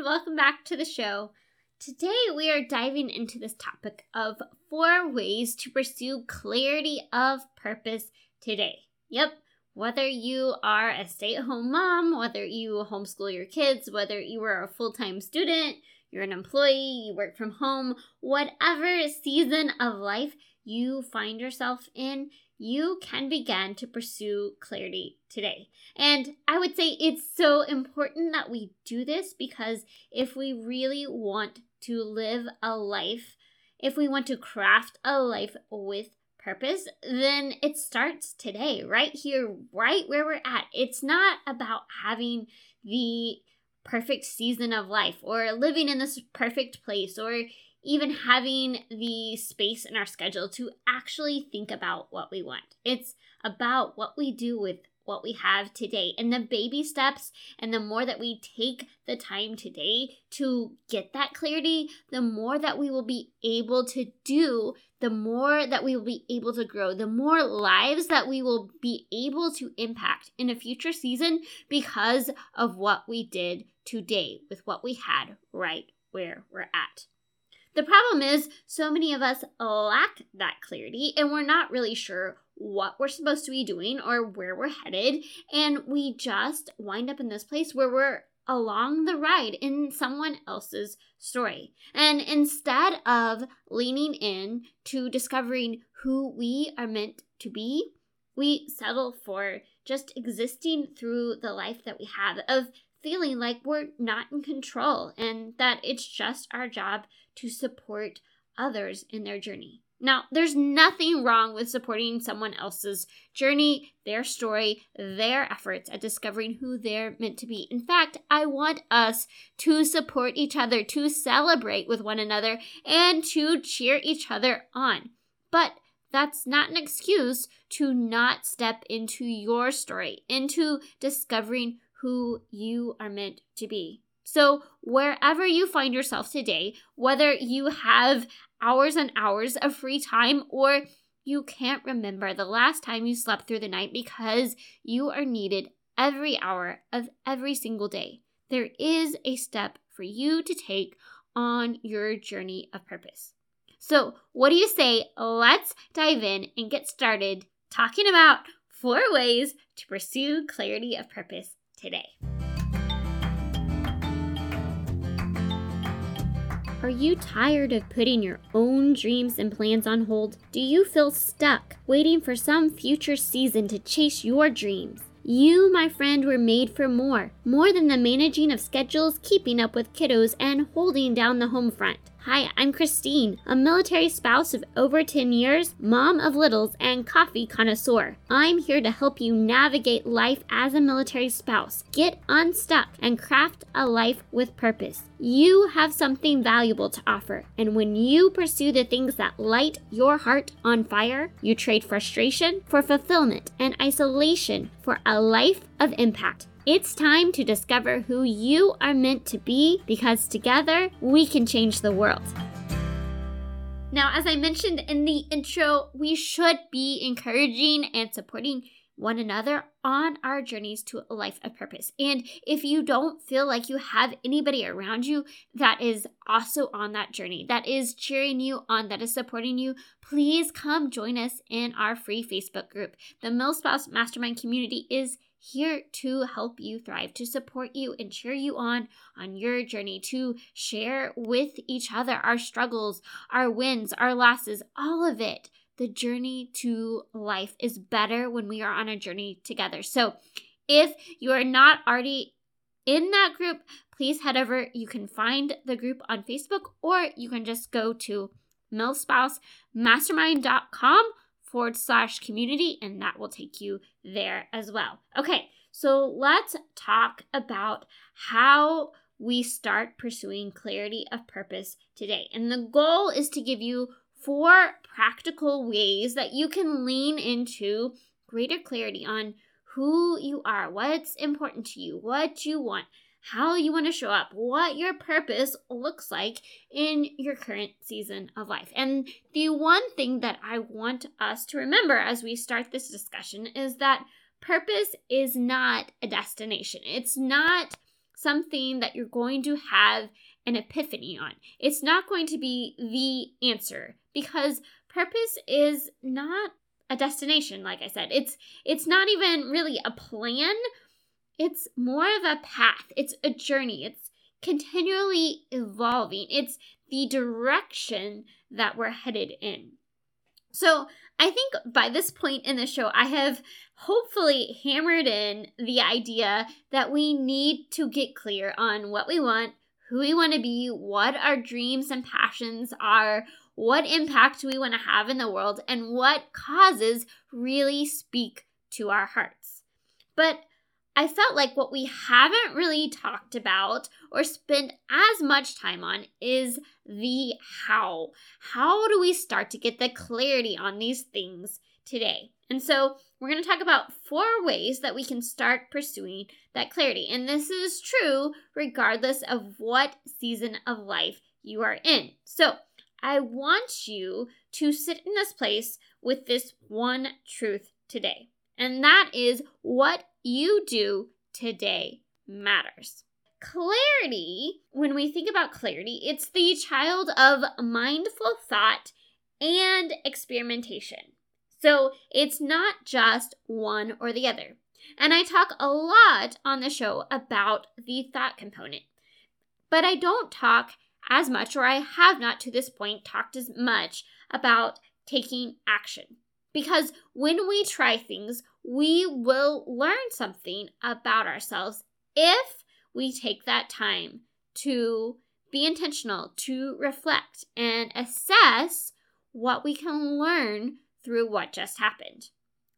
and welcome back to the show. Today we are diving into this topic of four ways to pursue clarity of purpose today. Yep, whether you are a stay at home mom, whether you homeschool your kids, whether you are a full time student, you're an employee, you work from home, whatever season of life you find yourself in, you can begin to pursue clarity today. And I would say it's so important that we do this because if we really want to live a life, if we want to craft a life with purpose, then it starts today, right here, right where we're at. It's not about having the perfect season of life or living in this perfect place or even having the space in our schedule to actually think about what we want. It's about what we do with what we have today and the baby steps and the more that we take the time today to get that clarity the more that we will be able to do the more that we will be able to grow the more lives that we will be able to impact in a future season because of what we did today with what we had right where we're at the problem is, so many of us lack that clarity and we're not really sure what we're supposed to be doing or where we're headed. And we just wind up in this place where we're along the ride in someone else's story. And instead of leaning in to discovering who we are meant to be, we settle for just existing through the life that we have, of feeling like we're not in control and that it's just our job to support others in their journey. Now, there's nothing wrong with supporting someone else's journey, their story, their efforts at discovering who they're meant to be. In fact, I want us to support each other, to celebrate with one another, and to cheer each other on. But that's not an excuse to not step into your story, into discovering who you are meant to be. So, wherever you find yourself today, whether you have hours and hours of free time or you can't remember the last time you slept through the night because you are needed every hour of every single day, there is a step for you to take on your journey of purpose. So, what do you say? Let's dive in and get started talking about four ways to pursue clarity of purpose today. Are you tired of putting your own dreams and plans on hold? Do you feel stuck, waiting for some future season to chase your dreams? You, my friend, were made for more. More than the managing of schedules, keeping up with kiddos, and holding down the home front. Hi, I'm Christine, a military spouse of over 10 years, mom of littles, and coffee connoisseur. I'm here to help you navigate life as a military spouse, get unstuck, and craft a life with purpose. You have something valuable to offer, and when you pursue the things that light your heart on fire, you trade frustration for fulfillment and isolation for a life of impact. It's time to discover who you are meant to be because together we can change the world. Now, as I mentioned in the intro, we should be encouraging and supporting one another on our journeys to a life of purpose. And if you don't feel like you have anybody around you that is also on that journey, that is cheering you on, that is supporting you, please come join us in our free Facebook group. The MilSpouse Mastermind community is here to help you thrive, to support you and cheer you on on your journey, to share with each other our struggles, our wins, our losses, all of it. The journey to life is better when we are on a journey together. So, if you are not already in that group, please head over. You can find the group on Facebook or you can just go to milspousemastermind.com forward slash community, and that will take you there as well. Okay, so let's talk about how we start pursuing clarity of purpose today. And the goal is to give you four practical ways that you can lean into greater clarity on who you are, what's important to you, what you want, how you want to show up, what your purpose looks like in your current season of life. And the one thing that I want us to remember as we start this discussion is that purpose is not a destination. It's not something that you're going to have an epiphany on. It's not going to be the answer because purpose is not a destination like I said. It's it's not even really a plan. It's more of a path. It's a journey. It's continually evolving. It's the direction that we're headed in. So, I think by this point in the show, I have hopefully hammered in the idea that we need to get clear on what we want, who we want to be, what our dreams and passions are, what impact we want to have in the world, and what causes really speak to our hearts. But I felt like what we haven't really talked about or spent as much time on is the how. How do we start to get the clarity on these things today? And so we're going to talk about four ways that we can start pursuing that clarity. And this is true regardless of what season of life you are in. So I want you to sit in this place with this one truth today. And that is what you do today matters. Clarity, when we think about clarity, it's the child of mindful thought and experimentation. So it's not just one or the other. And I talk a lot on the show about the thought component, but I don't talk as much, or I have not to this point talked as much about taking action. Because when we try things, we will learn something about ourselves if we take that time to be intentional, to reflect and assess what we can learn through what just happened.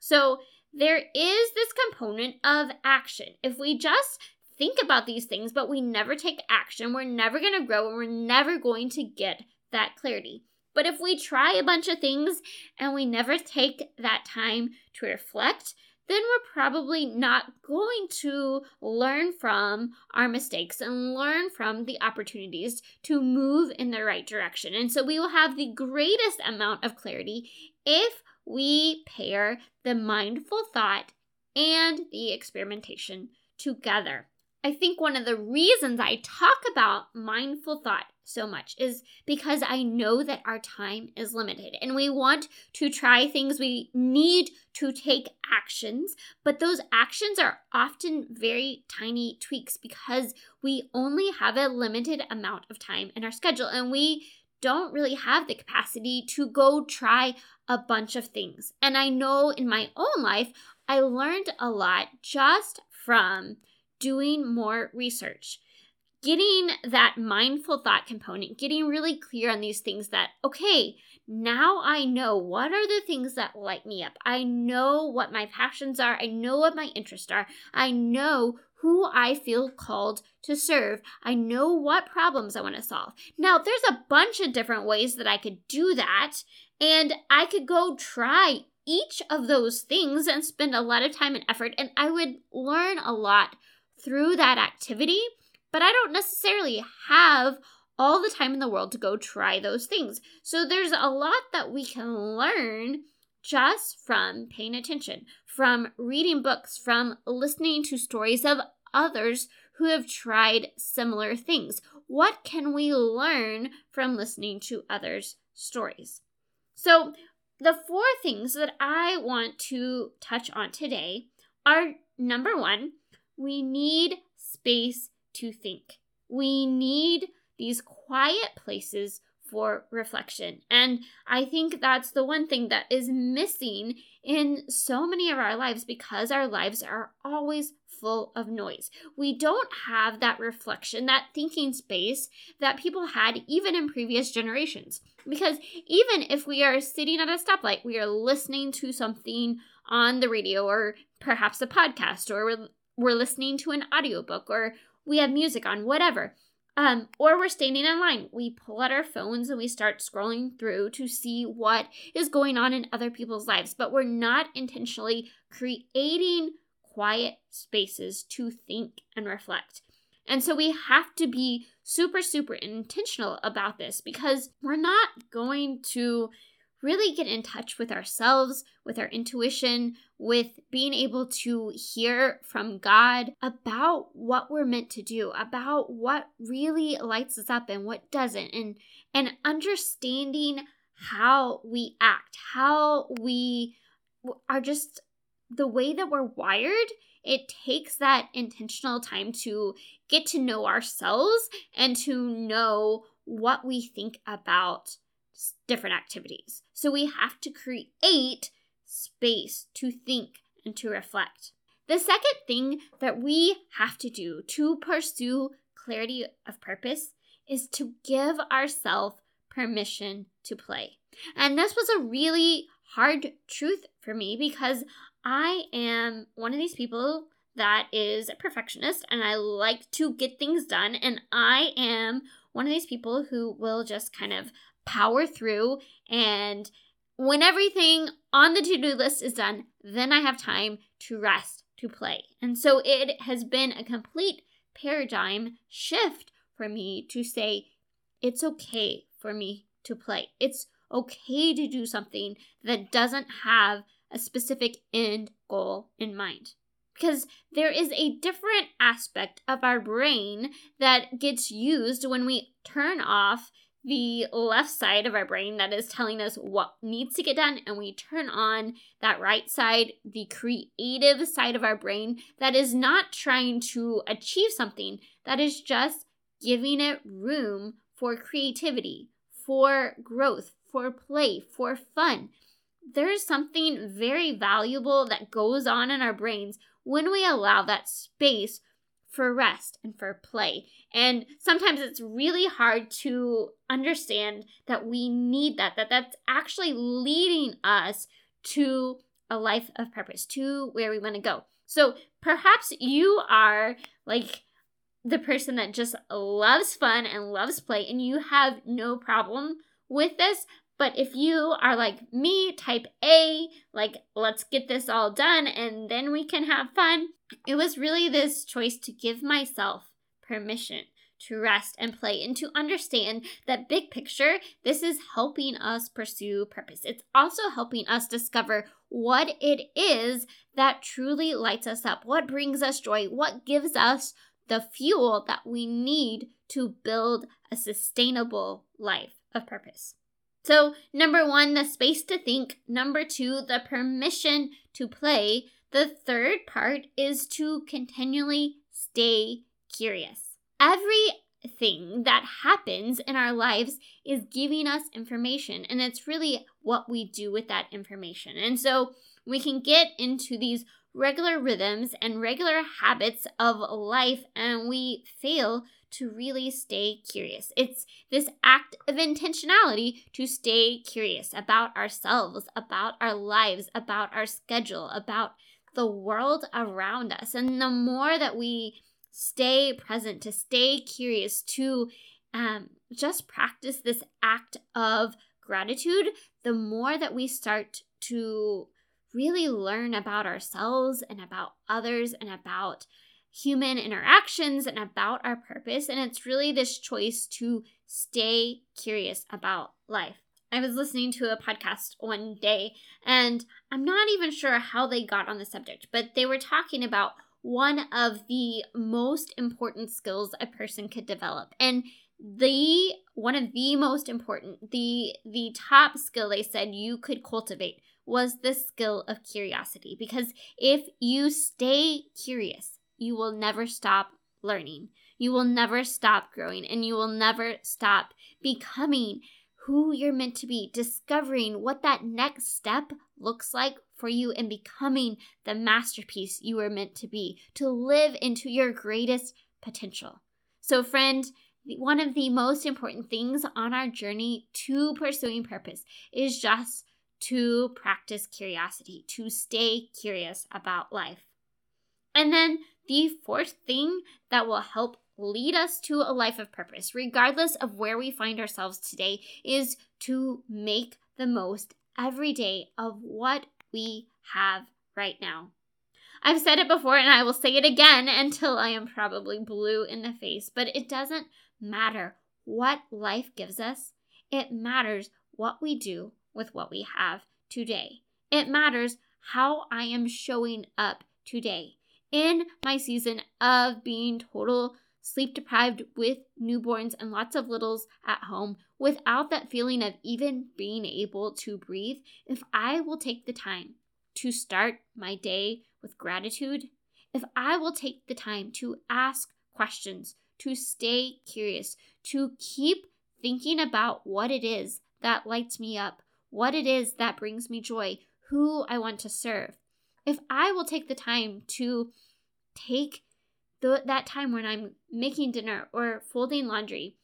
So, there is this component of action. If we just think about these things, but we never take action, we're never going to grow and we're never going to get that clarity. But if we try a bunch of things and we never take that time to reflect, then we're probably not going to learn from our mistakes and learn from the opportunities to move in the right direction. And so we will have the greatest amount of clarity if we pair the mindful thought and the experimentation together. I think one of the reasons I talk about mindful thought so much is because I know that our time is limited and we want to try things. We need to take actions, but those actions are often very tiny tweaks because we only have a limited amount of time in our schedule and we don't really have the capacity to go try a bunch of things. And I know in my own life, I learned a lot just from doing more research, getting that mindful thought component, getting really clear on these things that, okay, now I know what are the things that light me up. I know what my passions are. I know what my interests are. I know who I feel called to serve. I know what problems I want to solve. Now, there's a bunch of different ways that I could do that, and I could go try each of those things and spend a lot of time and effort, and I would learn a lot through that activity, but I don't necessarily have all the time in the world to go try those things. So there's a lot that we can learn just from paying attention, from reading books, from listening to stories of others who have tried similar things. What can we learn from listening to others' stories? So, the four things that I want to touch on today are number one, we need space to think. We need these quiet places for reflection. And I think that's the one thing that is missing in so many of our lives because our lives are always full of noise. We don't have that reflection, that thinking space that people had even in previous generations. Because even if we are sitting at a stoplight, we are listening to something on the radio or perhaps a podcast or we're we're listening to an audiobook or we have music on, whatever. Um, or we're standing in line. We pull out our phones and we start scrolling through to see what is going on in other people's lives, but we're not intentionally creating quiet spaces to think and reflect. And so we have to be super, super intentional about this because we're not going to really get in touch with ourselves, with our intuition, with being able to hear from God about what we're meant to do, about what really lights us up and what doesn't, and and understanding how we act, how we are just the way that we're wired. It takes that intentional time to get to know ourselves and to know what we think about different activities. So we have to create space to think and to reflect. The second thing that we have to do to pursue clarity of purpose is to give ourselves permission to play. And this was a really hard truth for me because I am one of these people that is a perfectionist and I like to get things done. And I am one of these people who will just kind of power through and when everything on the to-do list is done, then I have time to rest, to play. And so it has been a complete paradigm shift for me to say it's okay for me to play. It's okay to do something that doesn't have a specific end goal in mind. Because there is a different aspect of our brain that gets used when we turn off the left side of our brain that is telling us what needs to get done, and we turn on that right side, the creative side of our brain that is not trying to achieve something, that is just giving it room for creativity, for growth, for play, for fun. There's something very valuable that goes on in our brains when we allow that space for rest and for play. And sometimes it's really hard to understand that we need that, that that's actually leading us to a life of purpose, to where we want to go. So perhaps you are like the person that just loves fun and loves play, and you have no problem with this. But if you are like me, type A, like let's get this all done and then we can have fun, it was really this choice to give myself permission to rest and play and to understand that big picture, this is helping us pursue purpose. It's also helping us discover what it is that truly lights us up, what brings us joy, what gives us the fuel that we need to build a sustainable life of purpose. So, number one, the space to think. Number two, the permission to play. The third part is to continually stay curious everything that happens in our lives is giving us information, and it's really what we do with that information. And so we can get into these regular rhythms and regular habits of life, and we fail to really stay curious. It's this act of intentionality to stay curious about ourselves, about our lives, about our schedule, about the world around us. And the more that we stay present, to stay curious, to um, just practice this act of gratitude, the more that we start to really learn about ourselves and about others and about human interactions and about our purpose. And it's really this choice to stay curious about life. I was listening to a podcast one day, and I'm not even sure how they got on the subject, but they were talking about one of the most important skills a person could develop. And the one of the most important, the the top skill they said you could cultivate was the skill of curiosity because if you stay curious, you will never stop learning. You will never stop growing and you will never stop becoming who you're meant to be, discovering what that next step looks like for you and becoming the masterpiece you were meant to be, to live into your greatest potential. So, friend, one of the most important things on our journey to pursuing purpose is just to practice curiosity, to stay curious about life. And then the fourth thing that will help lead us to a life of purpose, regardless of where we find ourselves today, is to make the most every day of what we have right now. I've said it before and I will say it again until I am probably blue in the face, but it doesn't matter what life gives us. It matters what we do with what we have today. It matters how I am showing up today in my season of being total sleep deprived with newborns and lots of littles at home without that feeling of even being able to breathe. If I will take the time to start my day with gratitude, if I will take the time to ask questions, to stay curious, to keep thinking about what it is that lights me up, what it is that brings me joy, who I want to serve. If I will take the time to take the, that time when I'm making dinner or folding laundry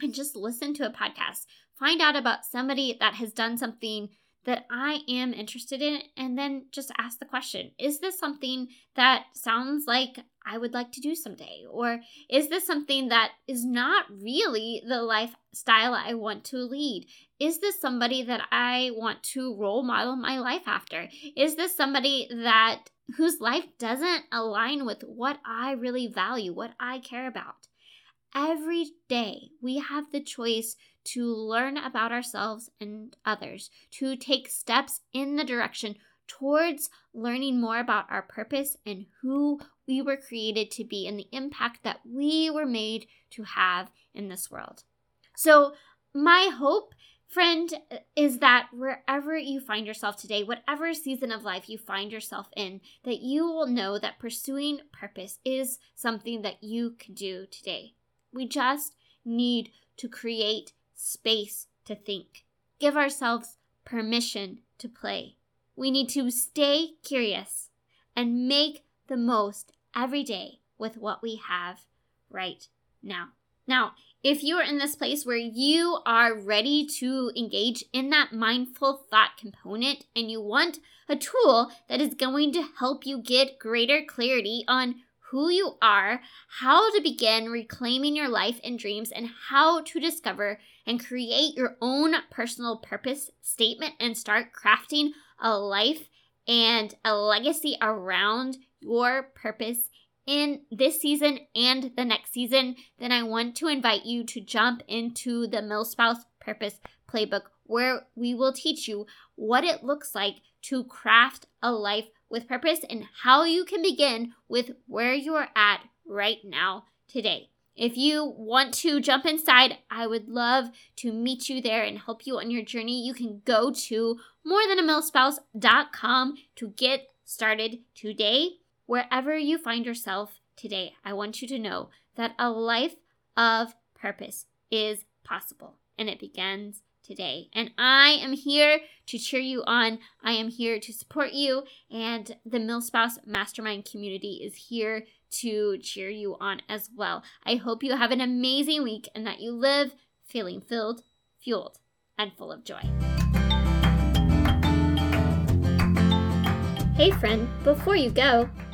and just listen to a podcast, find out about somebody that has done something that I am interested in, and then just ask the question Is this something that sounds like I would like to do someday? Or is this something that is not really the lifestyle I want to lead? Is this somebody that I want to role model my life after? Is this somebody that whose life doesn't align with what I really value, what I care about? Every day we have the choice to learn about ourselves and others, to take steps in the direction towards learning more about our purpose and who we were created to be and the impact that we were made to have in this world. So, my hope, friend, is that wherever you find yourself today, whatever season of life you find yourself in, that you will know that pursuing purpose is something that you can do today. We just need to create space to think, give ourselves permission to play. We need to stay curious and make the most every day with what we have right now. Now, if you are in this place where you are ready to engage in that mindful thought component and you want a tool that is going to help you get greater clarity on who you are, how to begin reclaiming your life and dreams, and how to discover and create your own personal purpose statement and start crafting a life and a legacy around your purpose in this season and the next season, then I want to invite you to jump into the MilSpouse Purpose Playbook, where we will teach you what it looks like to craft a life with purpose and how you can begin with where you are at right now today. If you want to jump inside, I would love to meet you there and help you on your journey. You can go to morethanamilspouse.com to get started today. Wherever you find yourself today, I want you to know that a life of purpose is possible and it begins today. And I am here to cheer you on. I am here to support you. And the MilSpouse Mastermind community is here to cheer you on as well. I hope you have an amazing week and that you live feeling filled, fueled, and full of joy. Hey, friend, before you go,